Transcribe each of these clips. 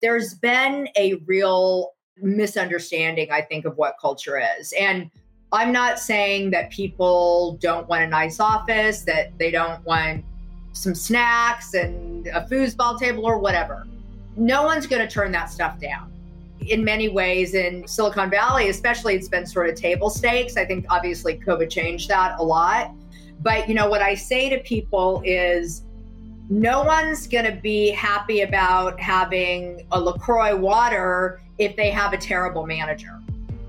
there's been a real misunderstanding, I think, of what culture is. And I'm not saying that people don't want a nice office, that they don't want some snacks and a foosball table or whatever. No one's going to turn that stuff down. In many ways, in Silicon Valley, especially, it's been sort of table stakes. I think obviously COVID changed that a lot. But, you know, what I say to people is no one's going to be happy about having a LaCroix water if they have a terrible manager.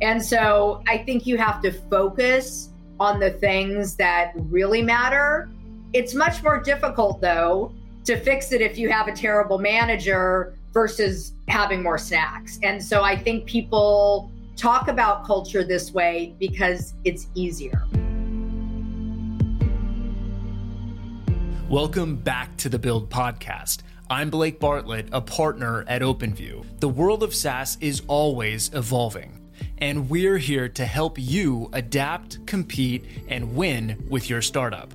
And so I think you have to focus on the things that really matter. It's much more difficult, though, to fix it if you have a terrible manager versus having more snacks. And so I think people talk about culture this way because it's easier. Welcome back to the Build Podcast. I'm Blake Bartlett, a partner at OpenView. The world of SaaS is always evolving, and we're here to help you adapt, compete, and win with your startup.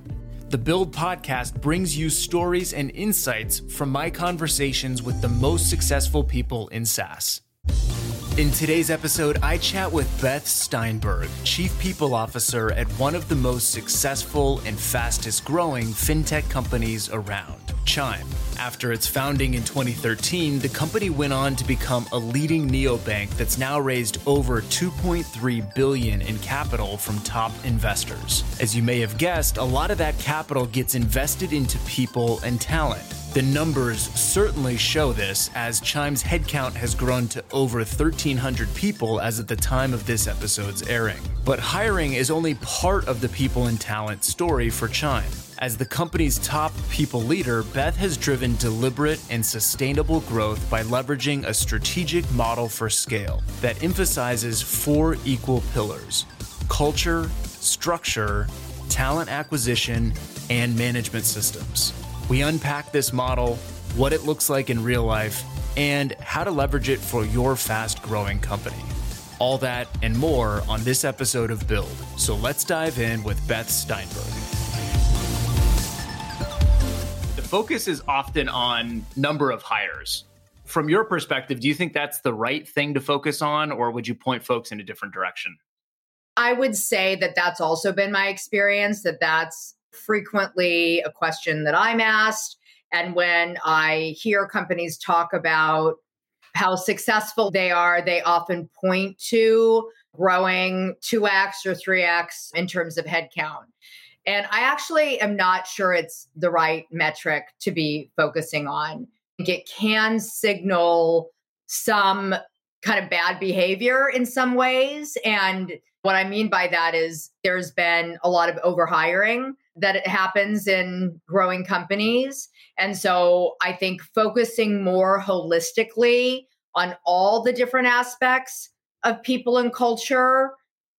The Build Podcast brings you stories and insights from my conversations with the most successful people in SaaS. In today's episode, I chat with Beth Steinberg, Chief People Officer at one of the most successful and fastest growing fintech companies around, Chime. After its founding in 2013, the company went on to become a leading neobank that's now raised over 2.3 billion in capital from top investors. As you may have guessed, a lot of that capital gets invested into people and talent. The numbers certainly show this, as Chime's headcount has grown to over 1,300 people as at the time of this episode's airing. But hiring is only part of the people and talent story for Chime. As the company's top people leader, Beth has driven deliberate and sustainable growth by leveraging a strategic model for scale that emphasizes four equal pillars culture, structure, talent acquisition, and management systems. We unpack this model, what it looks like in real life, and how to leverage it for your fast growing company. All that and more on this episode of Build. So let's dive in with Beth Steinberg. Focus is often on number of hires. From your perspective, do you think that's the right thing to focus on, or would you point folks in a different direction? I would say that that's also been my experience, that that's frequently a question that I'm asked. And when I hear companies talk about how successful they are, they often point to growing 2x or 3x in terms of headcount. And I actually am not sure it's the right metric to be focusing on. It can signal some kind of bad behavior in some ways. And what I mean by that is there's been a lot of overhiring that it happens in growing companies. And so I think focusing more holistically on all the different aspects of people and culture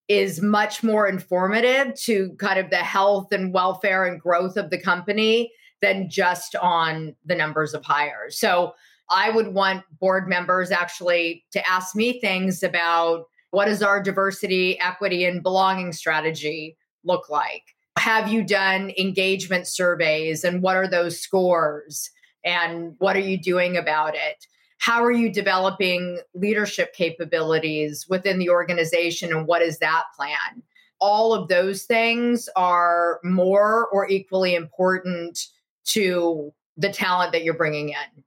is much more informative to kind of the health and welfare and growth of the company than just on the numbers of hires. So I would want board members actually to ask me things about what does our diversity, equity, and belonging strategy look like? have you done engagement surveys and what are those scores and what are you doing about it how are you developing leadership capabilities within the organization and what is that plan all of those things are more or equally important to the talent that you're bringing in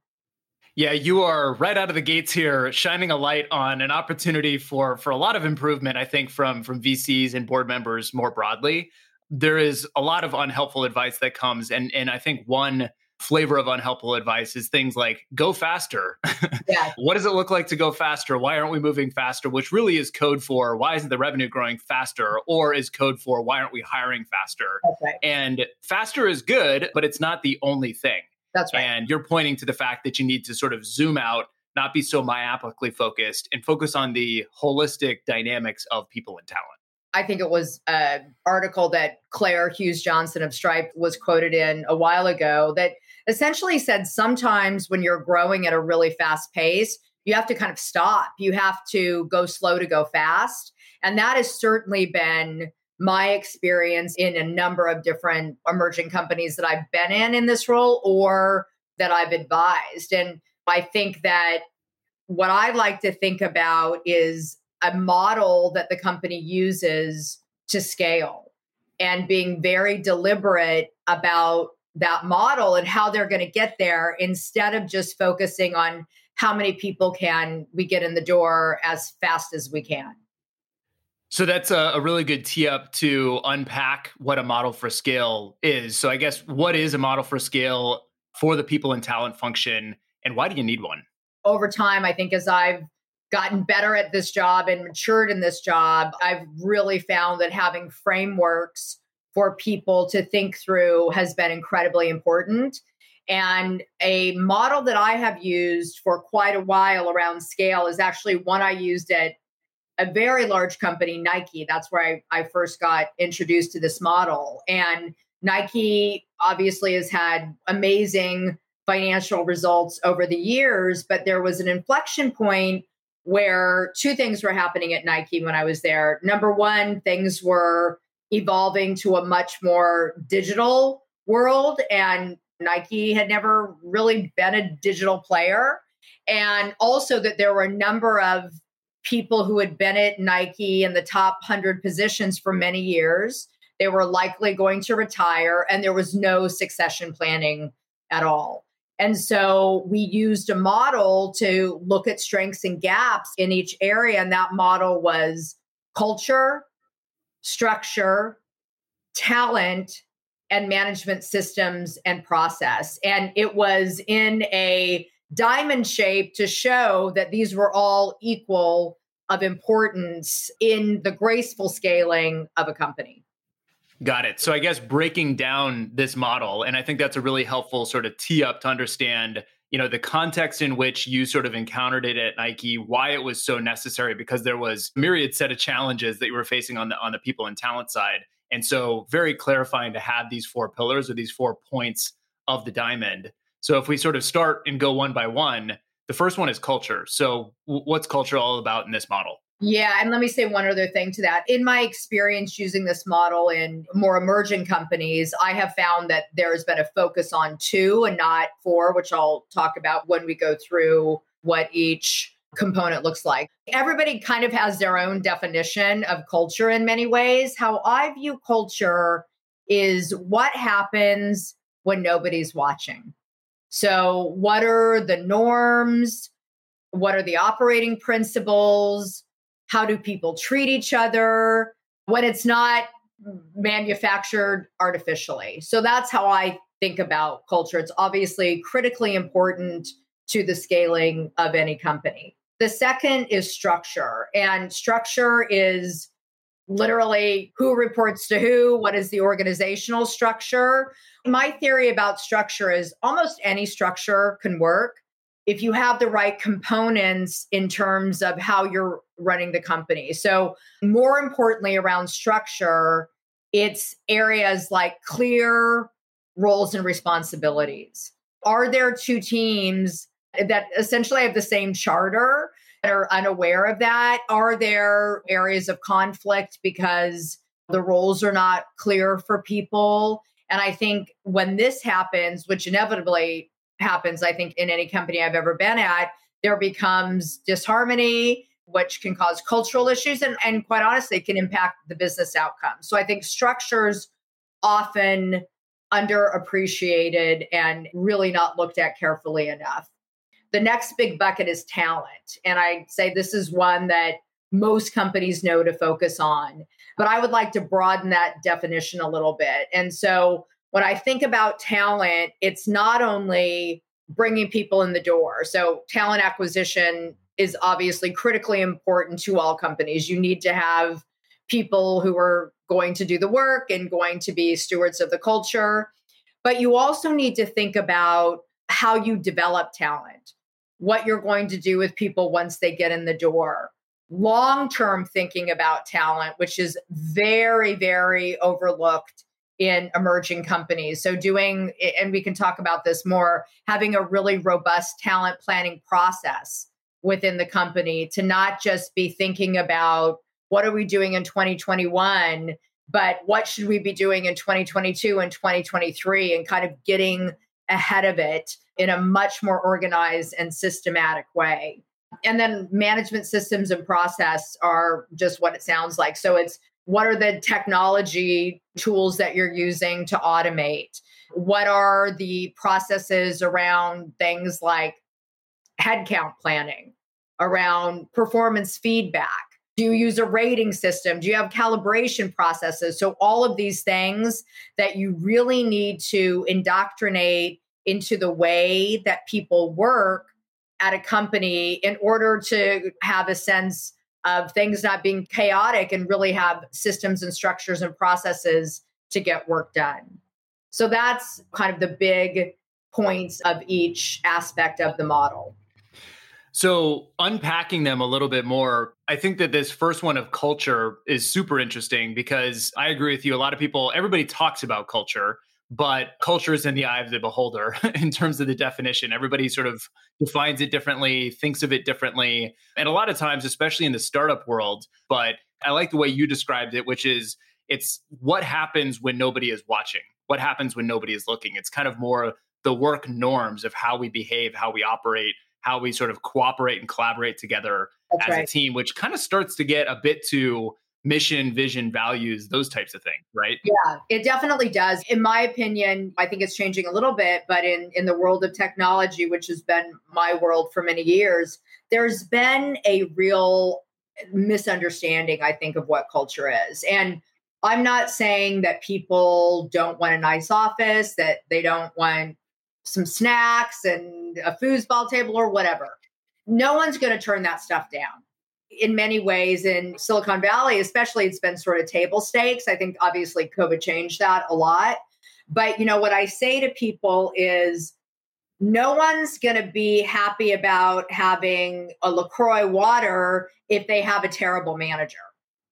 yeah, you are right out of the gates here, shining a light on an opportunity for for a lot of improvement. I think from from VCs and board members more broadly there is a lot of unhelpful advice that comes and and I think one flavor of unhelpful advice is things like go faster. Yeah. what does it look like to go faster? Why aren't we moving faster? Which really is code for why isn't the revenue growing faster or is code for why aren't we hiring faster? Right. And faster is good, but it's not the only thing. That's right. And you're pointing to the fact that you need to sort of zoom out, not be so myopically focused and focus on the holistic dynamics of people and talent. I think it was an article that Claire Hughes Johnson of Stripe was quoted in a while ago that essentially said sometimes when you're growing at a really fast pace, you have to kind of stop. You have to go slow to go fast. And that has certainly been my experience in a number of different emerging companies that I've been in in this role or that I've advised. And I think that what I like to think about is a model that the company uses to scale and being very deliberate about that model and how they're going to get there instead of just focusing on how many people can we get in the door as fast as we can. So that's a, a, really good tee up to unpack what a model for scale is. So I guess what is a model for scale for the people and talent function and why do you need one? Over time, I think as I've gotten better at this job and matured in this job, I've really found that having frameworks for people to think through has been incredibly important. And a model that I have used for quite a while around scale is actually one I used at a very large company, Nike. That's where I, I first got introduced to this model. And Nike obviously has had amazing financial results over the years, but there was an inflection point where two things were happening at Nike when I was there. Number one, things were evolving to a much more digital world, and Nike had never really been a digital player. And also that there were a number of people who had been at Nike in the top 100 positions for many years. They were likely going to retire, and there was no succession planning at all. And so we used a model to look at strengths and gaps in each area. And that model was culture, structure, talent, and management systems and process. And it was in a diamond shape to show that these were all equal of importance in the graceful scaling of a company. Got it. So I guess breaking down this model, and I think that's a really helpful sort of tee up to understand, you know, the context in which you sort of encountered it at Nike, why it was so necessary, because there was myriad set of challenges that you were facing on the on the people and talent side. And so very clarifying to have these four pillars or these four points of the diamond. So if we sort of start and go one by one, the first one is culture. So what's culture all about in this model? Yeah, and let me say one other thing to that. In my experience using this model in more emerging companies, I have found that there's been a focus on two and not four, which I'll talk about when we go through what each component looks like. Everybody kind of has their own definition of culture in many ways. How I view culture is what happens when nobody's watching. So, what are the norms? What are the operating principles? How do people treat each other when it's not manufactured artificially? So that's how I think about culture. It's obviously critically important to the scaling of any company. The second is structure, and structure is literally who reports to who, what is the organizational structure. My theory about structure is almost any structure can work if you have the right components in terms of how you're running the company. So, more importantly, around structure, it's areas like clear roles and responsibilities. Are there two teams that essentially have the same charter that are unaware of that? Are there areas of conflict because the roles are not clear for people? And I think when this happens, which inevitably happens, I think, in any company I've ever been at, there becomes disharmony, which can cause cultural issues and, and quite honestly can impact the business outcome. So I think structures often underappreciated and really not looked at carefully enough. The next big bucket is talent. And I say this is one that most companies know to focus on. But I would like to broaden that definition a little bit. And so when I think about talent, it's not only bringing people in the door. So, talent acquisition is obviously critically important to all companies. You need to have people who are going to do the work and going to be stewards of the culture. But you also need to think about how you develop talent, what you're going to do with people once they get in the door. Long term thinking about talent, which is very, very overlooked in emerging companies. So, doing, and we can talk about this more, having a really robust talent planning process within the company to not just be thinking about what are we doing in 2021, but what should we be doing in 2022 and 2023 and kind of getting ahead of it in a much more organized and systematic way. And then management systems and process are just what it sounds like. So it's what are the technology tools that you're using to automate? What are the processes around things like headcount planning, around performance feedback? Do you use a rating system? Do you have calibration processes? So, all of these things that you really need to indoctrinate into the way that people work at a company in order to have a sense of things not being chaotic and really have systems and structures and processes to get work done. So that's kind of the big points of each aspect of the model. So, unpacking them a little bit more, I think that this first one of culture is super interesting because I agree with you. A lot of people, everybody talks about culture, but culture is in the eye of the beholder in terms of the definition. Everybody sort of defines it differently, thinks of it differently. And a lot of times, especially in the startup world, but I like the way you described it, which is it's what happens when nobody is watching, what happens when nobody is looking. It's kind of more the work norms of how we behave, how we operate, how we sort of cooperate and collaborate together That's as right. a team, which kind of starts to get a bit to mission, vision, values, those types of things, right? Yeah, it definitely does. In my opinion, I think it's changing a little bit, but in in the world of technology, which has been my world for many years, there's been a real misunderstanding, I think, of what culture is. And I'm not saying that people don't want a nice office, that they don't want some snacks and a foosball table or whatever. No one's going to turn that stuff down. In many ways, in Silicon Valley, especially, it's been sort of table stakes. I think obviously COVID changed that a lot. But, you know, what I say to people is no one's going to be happy about having a LaCroix water if they have a terrible manager.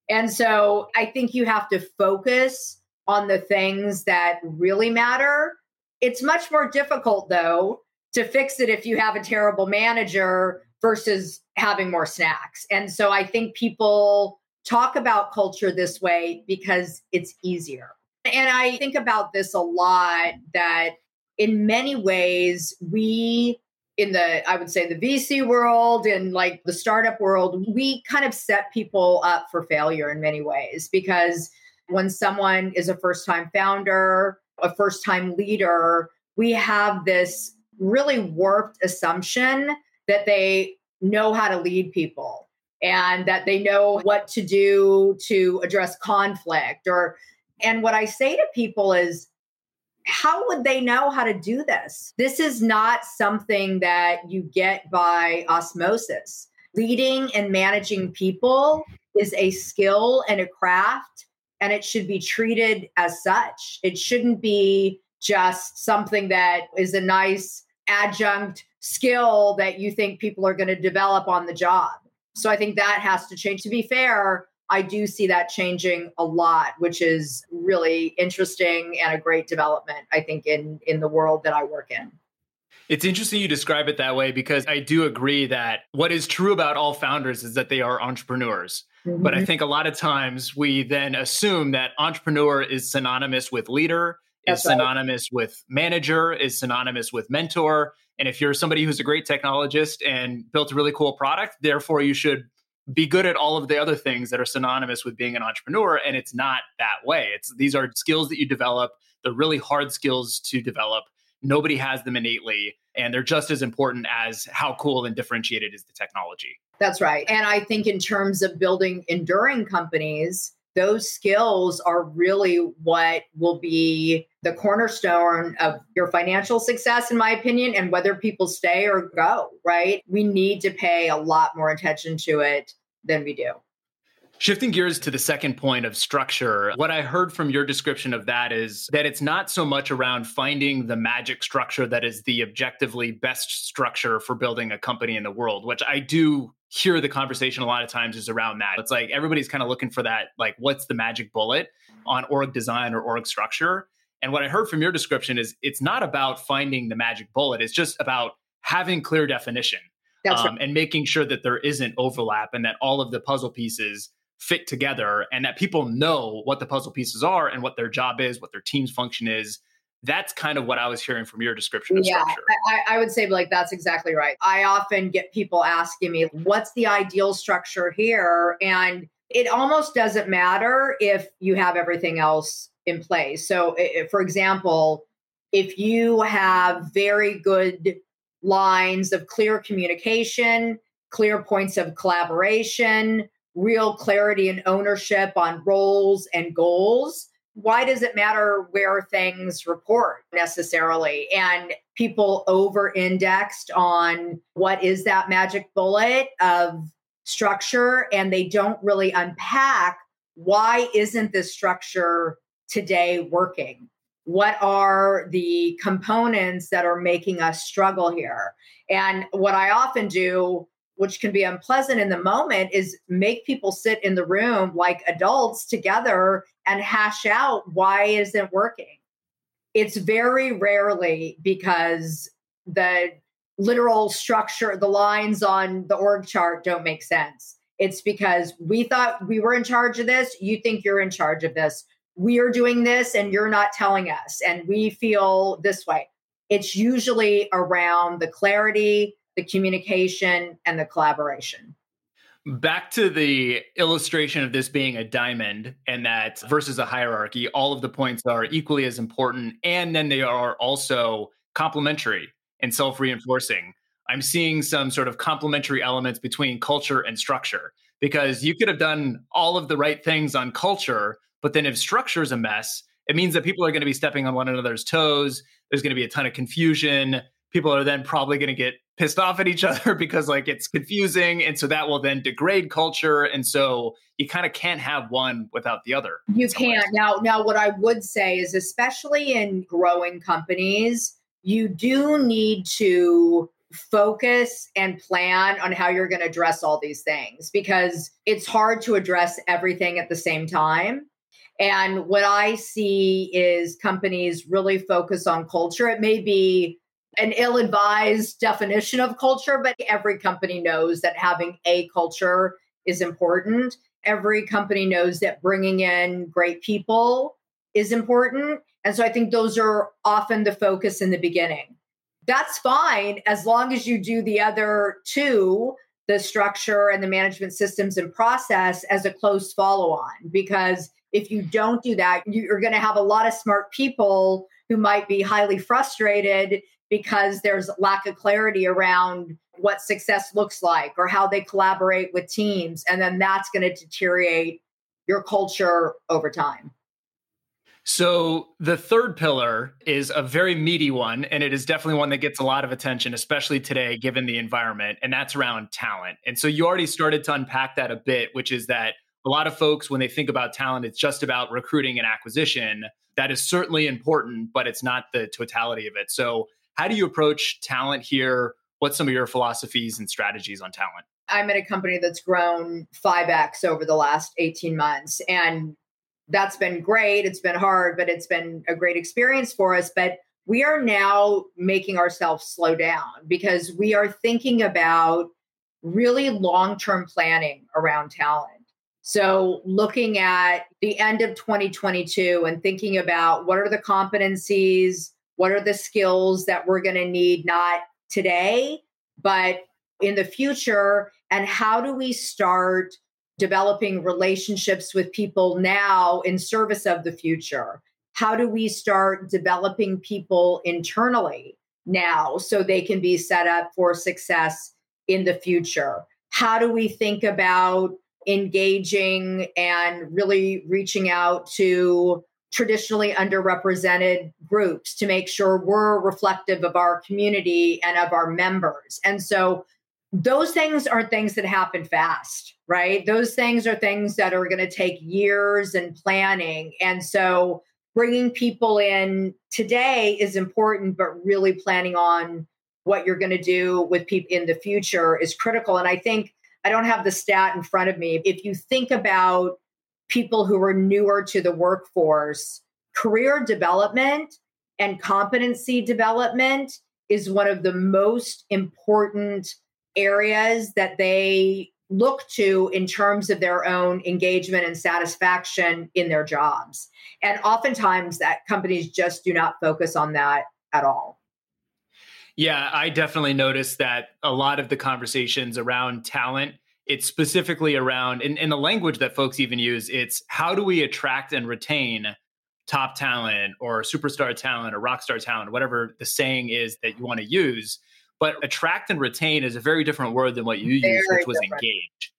And so I think you have to focus on the things that really matter. It's much more difficult, though, to fix it if you have a terrible manager versus having more snacks. And so I think people talk about culture this way because it's easier. And I think about this a lot that in many ways, we in the i would say the vc world and like the startup world we kind of set people up for failure in many ways because when someone is a first time founder a first time leader we have this really warped assumption that they know how to lead people and that they know what to do to address conflict or and what i say to people is how would they know how to do this? This is not something that you get by osmosis. Leading and managing people is a skill and a craft, and it should be treated as such. It shouldn't be just something that is a nice adjunct skill that you think people are going to develop on the job. So I think that has to change. To be fair, I do see that changing a lot, which is really interesting and a great development, I think, in, in the world that I work in. It's interesting you describe it that way because I do agree that what is true about all founders is that they are entrepreneurs. Mm-hmm. But I mm-hmm. think a lot of times we then assume that entrepreneur is synonymous with leader, That's is synonymous right. with manager, is synonymous with mentor. And if you're somebody who's a great technologist and built a really cool product, therefore you should be good at all of the other things that are synonymous with being an entrepreneur. And it's not that way. It's these are skills that you develop. They're really hard skills to develop. Nobody has them innately and they're just as important as how cool and differentiated is the technology. That's right. And i think in terms of building enduring companies those skills are really what will be the cornerstone of your financial success, in my opinion, and whether people stay or go, right? We need to pay a lot more attention to it than we do. Shifting gears to the second point of structure, what I heard from your description of that is that it's not so much around finding the magic structure that is the objectively best structure for building a company in the world, which I do hear the conversation a lot of times is around that. It's like everybody's kind of looking for that, like, what's the magic bullet on org design or org structure? And what I heard from your description is it's not about finding the magic bullet, it's just about having clear definition um, right. and making sure that there isn't overlap and that all of the puzzle pieces fit together and that people know what the puzzle pieces are and what their job is, what their team's function is. That's kind of what I was hearing from your description of yeah, structure. I, I would say like that's exactly right. I often get people asking me, what's the ideal structure here? And it almost doesn't matter if you have everything else in place. So, for example, if you have very good lines of clear communication, clear points of collaboration, real clarity and ownership on roles and goals, why does it matter where things report necessarily? And people over indexed on what is that magic bullet of structure, and they don't really unpack why isn't this structure today working? What are the components that are making us struggle here? And what I often do which can be unpleasant in the moment, is make people sit in the room like adults together and hash out why isn't working. It's very rarely because the literal structure, the lines on the org chart don't make sense. It's because we thought we were in charge of this. You think you're in charge of this. We are doing this and you're not telling us. And we feel this way. It's usually around the clarity, the communication, and the collaboration. Back to the illustration of this being a diamond and that versus a hierarchy, all of the points are equally as important. And then they are also complementary and self reinforcing. I'm seeing some sort of complementary elements between culture and structure because you could have done all of the right things on culture, but then if structure is a mess, it means that people are going to be stepping on one another's toes. There's going to be a ton of confusion. People are then probably going to get pissed off at each other because like it's confusing and so that will then degrade culture and so you kind of can't have one without the other you can't now now what i would say is especially in growing companies you do need to focus and plan on how you're going to address all these things because it's hard to address everything at the same time and what i see is companies really focus on culture it may be an ill advised definition of culture, but every company knows that having a culture is important. Every company knows that bringing in great people is important. And so I think those are often the focus in the beginning. That's fine as long as you do the other two, the structure and the management systems and process, as a close follow on. Because if you don't do that, you're going to have a lot of smart people who might be highly frustrated because there's lack of clarity around what success looks like or how they collaborate with teams. And then that's going to deteriorate your culture over time. So, the third pillar is a very meaty one, and it is definitely one that gets a lot of attention, especially today, given the environment, and that's around talent. And so, you already started to unpack that a bit, which is that a lot of folks, when they think about talent, it's just about recruiting and acquisition. That is certainly important, but it's not the totality of it. So, how do you approach talent here? What's some of your philosophies and strategies on talent? I'm at a company that's grown 5x over the last 18 months. And that's been great. It's been hard, but it's been a great experience for us. But we are now making ourselves slow down because we are thinking about really long term planning around talent. So, looking at the end of 2022 and thinking about what are the competencies, what are the skills that we're going to need, not today, but in the future? And how do we start developing relationships with people now in service of the future? How do we start developing people internally now so they can be set up for success in the future? How do we think about engaging and really reaching out to traditionally underrepresented groups to make sure we're reflective of our community and of our members. And so those things are things that happen fast, right? Those things are things that are going to take years and planning. And so bringing people in today is important, but really planning on what you're going to do with people in the future is critical. And I think I don't have the stat in front of me. If you think about people who are newer to the workforce, career development and competency development is one of the most important areas that they look to in terms of their own engagement and satisfaction in their jobs. And oftentimes that companies just do not focus on that at all. Yeah, I definitely noticed that a lot of the conversations around talent, it's specifically around in, in the language that folks even use, it's how do we attract and retain top talent or superstar talent or rock star talent, whatever the saying is that you want to use. But attract and retain is a very different word than what you used, which was different. engage.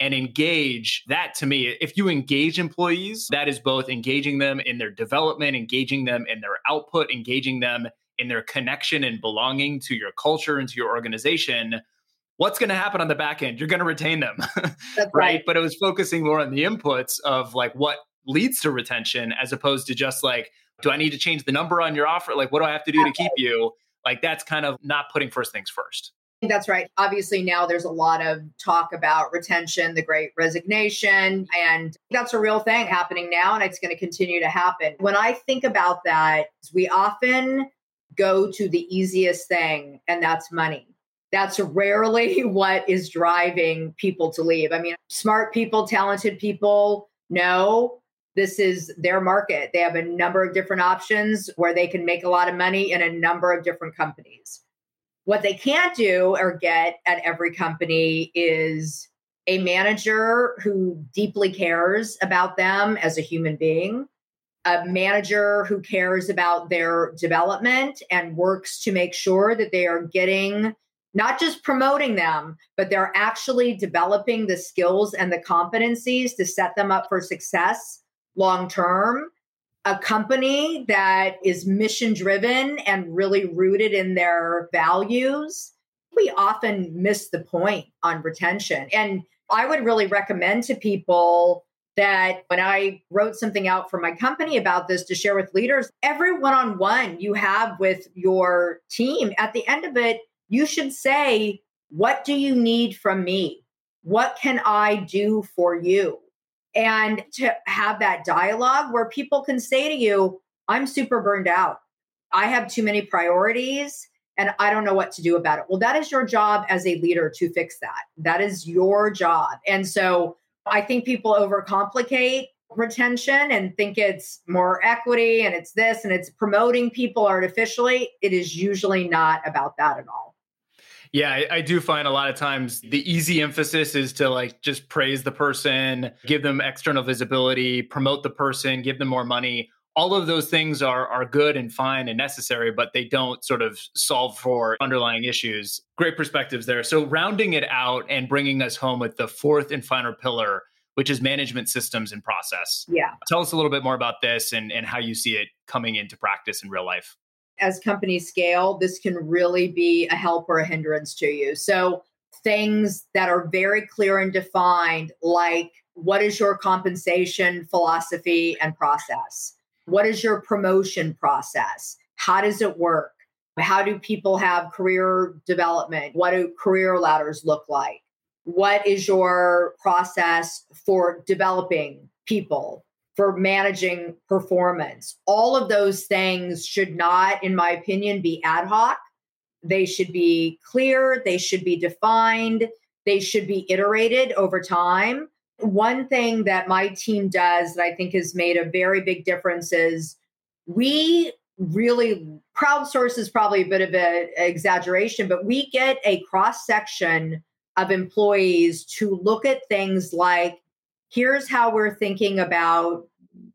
And engage, that to me, if you engage employees, that is both engaging them in their development, engaging them in their output, engaging them in their connection and belonging to your culture and to your organization. What's going to happen on the back end? You're going to retain them. right? right. But it was focusing more on the inputs of like what leads to retention as opposed to just like, do I need to change the number on your offer? Like, what do I have to do to keep you? Like, that's kind of not putting first things first. That's right. Obviously, now there's a lot of talk about retention, the great resignation, and that's a real thing happening now, and it's going to continue to happen. When I think about that, we often go to the easiest thing, and that's money. That's rarely what is driving people to leave. I mean, smart people, talented people, know this is their market. They have a number of different options where they can make a lot of money in a number of different companies. What they can't do or get at every company is a manager who deeply cares about them as a human being, a manager who cares about their development and works to make sure that they are getting not just promoting them, but they're actually developing the skills and the competencies to set them up for success long term. A company that is mission driven and really rooted in their values, we often miss the point on retention. And I would really recommend to people that when I wrote something out for my company about this to share with leaders, every one on one you have with your team, at the end of it, you should say, What do you need from me? What can I do for you? and to have that dialogue where people can say to you, I'm super burned out. I have too many priorities and I don't know what to do about it. Well, that is your job as a leader to fix that. That is your job. And so I think people overcomplicate retention and think it's more equity and it's this and it's promoting people artificially. It is usually not about that at all. Yeah, I, I, do find a lot of times the easy emphasis is to like just praise the person, give them external visibility, promote the person, give them more money. All of those things are are good and fine and necessary, but they don't sort of solve for underlying issues. Great perspectives there. So rounding it out and bringing us home with the fourth and final pillar, which is management systems and process. Yeah. Tell us a little bit more about this and, and how you see it coming into practice in real life as companies scale, this can really be a help or a hindrance to you. So, things that are very clear and defined, like what is your compensation philosophy and process? What is your promotion process? How does it work? How do people have career development? What do career ladders look like? What is your process for developing people? for managing performance. All of those things should not, in my opinion, be ad hoc. They should be clear, they should be defined, they should be iterated over time. One thing that my team does that I think has made a very big difference is we really crowdsource is probably a bit of an exaggeration, but we get a cross section of employees to look at things like here's how we're thinking about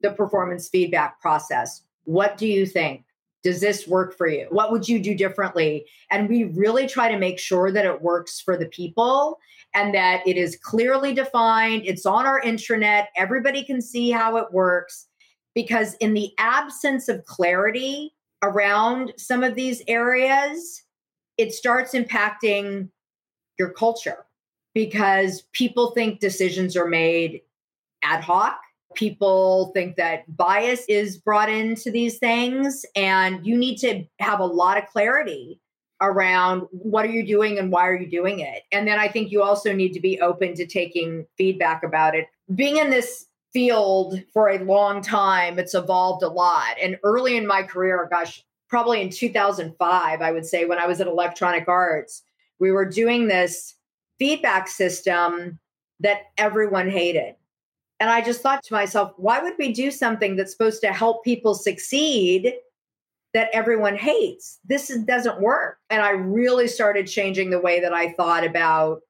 the performance feedback process. What do you think? Does this work for you? What would you do differently? And we really try to make sure that it works for the people and that it is clearly defined. It's on our intranet. Everybody can see how it works. Because in the absence of clarity around some of these areas, it starts impacting your culture because people think decisions are made ad hoc. People think that bias is brought into these things, and you need to have a lot of clarity around what are you doing and why are you doing it. And then I think you also need to be open to taking feedback about it. Being in this field for a long time, it's evolved a lot. And early in my career, gosh, probably in 2005, I would say, when I was at Electronic Arts, we were doing this feedback system that everyone hated. And I just thought to myself, why would we do something that's supposed to help people succeed that everyone hates? This is, doesn't work. And I really started changing the way that I thought about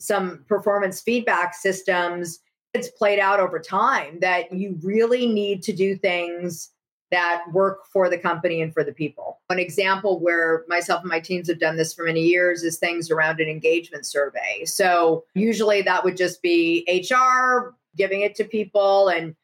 some performance feedback systems. It's played out over time that you really need to do things that work for the company and for the people. An example where myself and my teams have done this for many years is things around an engagement survey. So usually that would just be HR giving it to people and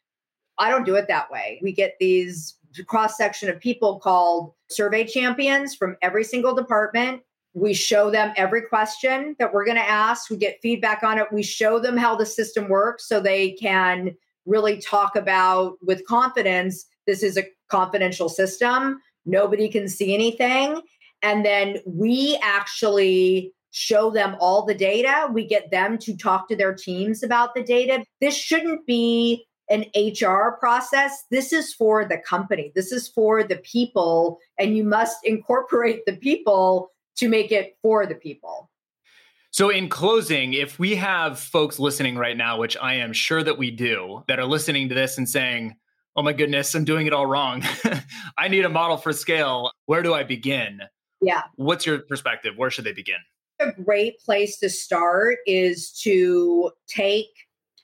I don't do it that way. We get these cross section of people called survey champions from every single department. We show them every question that we're going to ask. We get feedback on it. We show them how the system works so they can really talk about with confidence this is a confidential system. Nobody can see anything. And then we actually show them all the data. We get them to talk to their teams about the data. This shouldn't be an HR process. This is for the company, this is for the people. And you must incorporate the people to make it for the people. So, in closing, if we have folks listening right now, which I am sure that we do, that are listening to this and saying, oh my goodness, I'm doing it all wrong. I need a model for scale. Where do I begin? Yeah. What's your perspective? Where should they begin? A great place to start is to take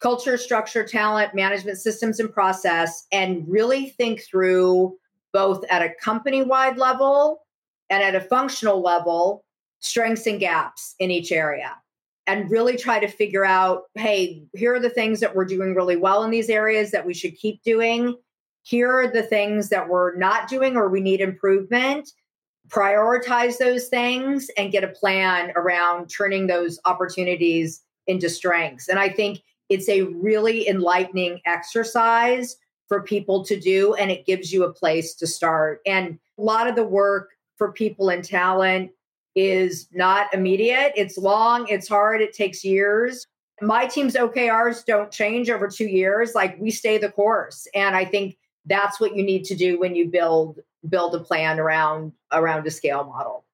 culture, structure, talent, management systems, and process and really think through both at a company wide level and at a functional level strengths and gaps in each area and really try to figure out hey, here are the things that we're doing really well in these areas that we should keep doing. Here are the things that we're not doing or we need improvement. Prioritize those things and get a plan around turning those opportunities into strengths. And I think it's a really enlightening exercise for people to do, and it gives you a place to start. And a lot of the work for people in talent is not immediate. It's long, it's hard, it takes years. My team's OKRs don't change over two years. Like we stay the course. And I think that's what you need to do when you build build a plan around around a scale model.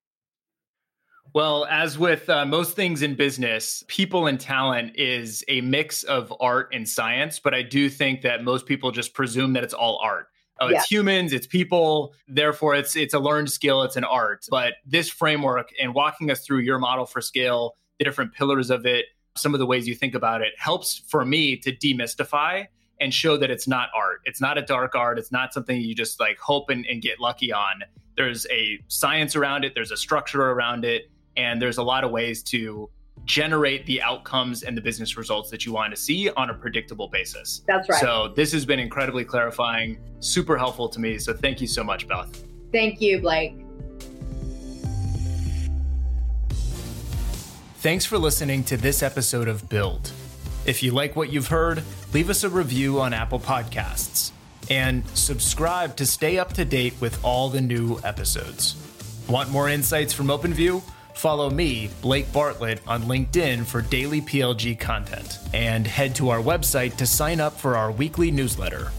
Well, as with uh, most things in business, people and talent is a mix of art and science. But I do think that most people just presume that it's all art. Oh, it's humans, it's people. Therefore, it's it's a learned skill, it's an art. But this framework and walking us through your model for scale, the different pillars of it, some of the ways you think about it, helps for me to demystify and show that it's not art. It's not a dark art. It's not something you just like hope and, and get lucky on. There's a science around it. There's a structure around it, and there's a lot of ways to generate the outcomes and the business results that you want to see on a predictable basis. That's right. So this has been incredibly clarifying, super helpful to me. So thank you so much, Beth. Thank you, Blake. Thanks for listening to this episode of Build. If you like what you've heard, leave us a review on Apple Podcasts and subscribe to stay up to date with all the new episodes. Want more insights from OpenView? Follow me, Blake Bartlett, on LinkedIn for daily PLG content, and head to our website to sign up for our weekly newsletter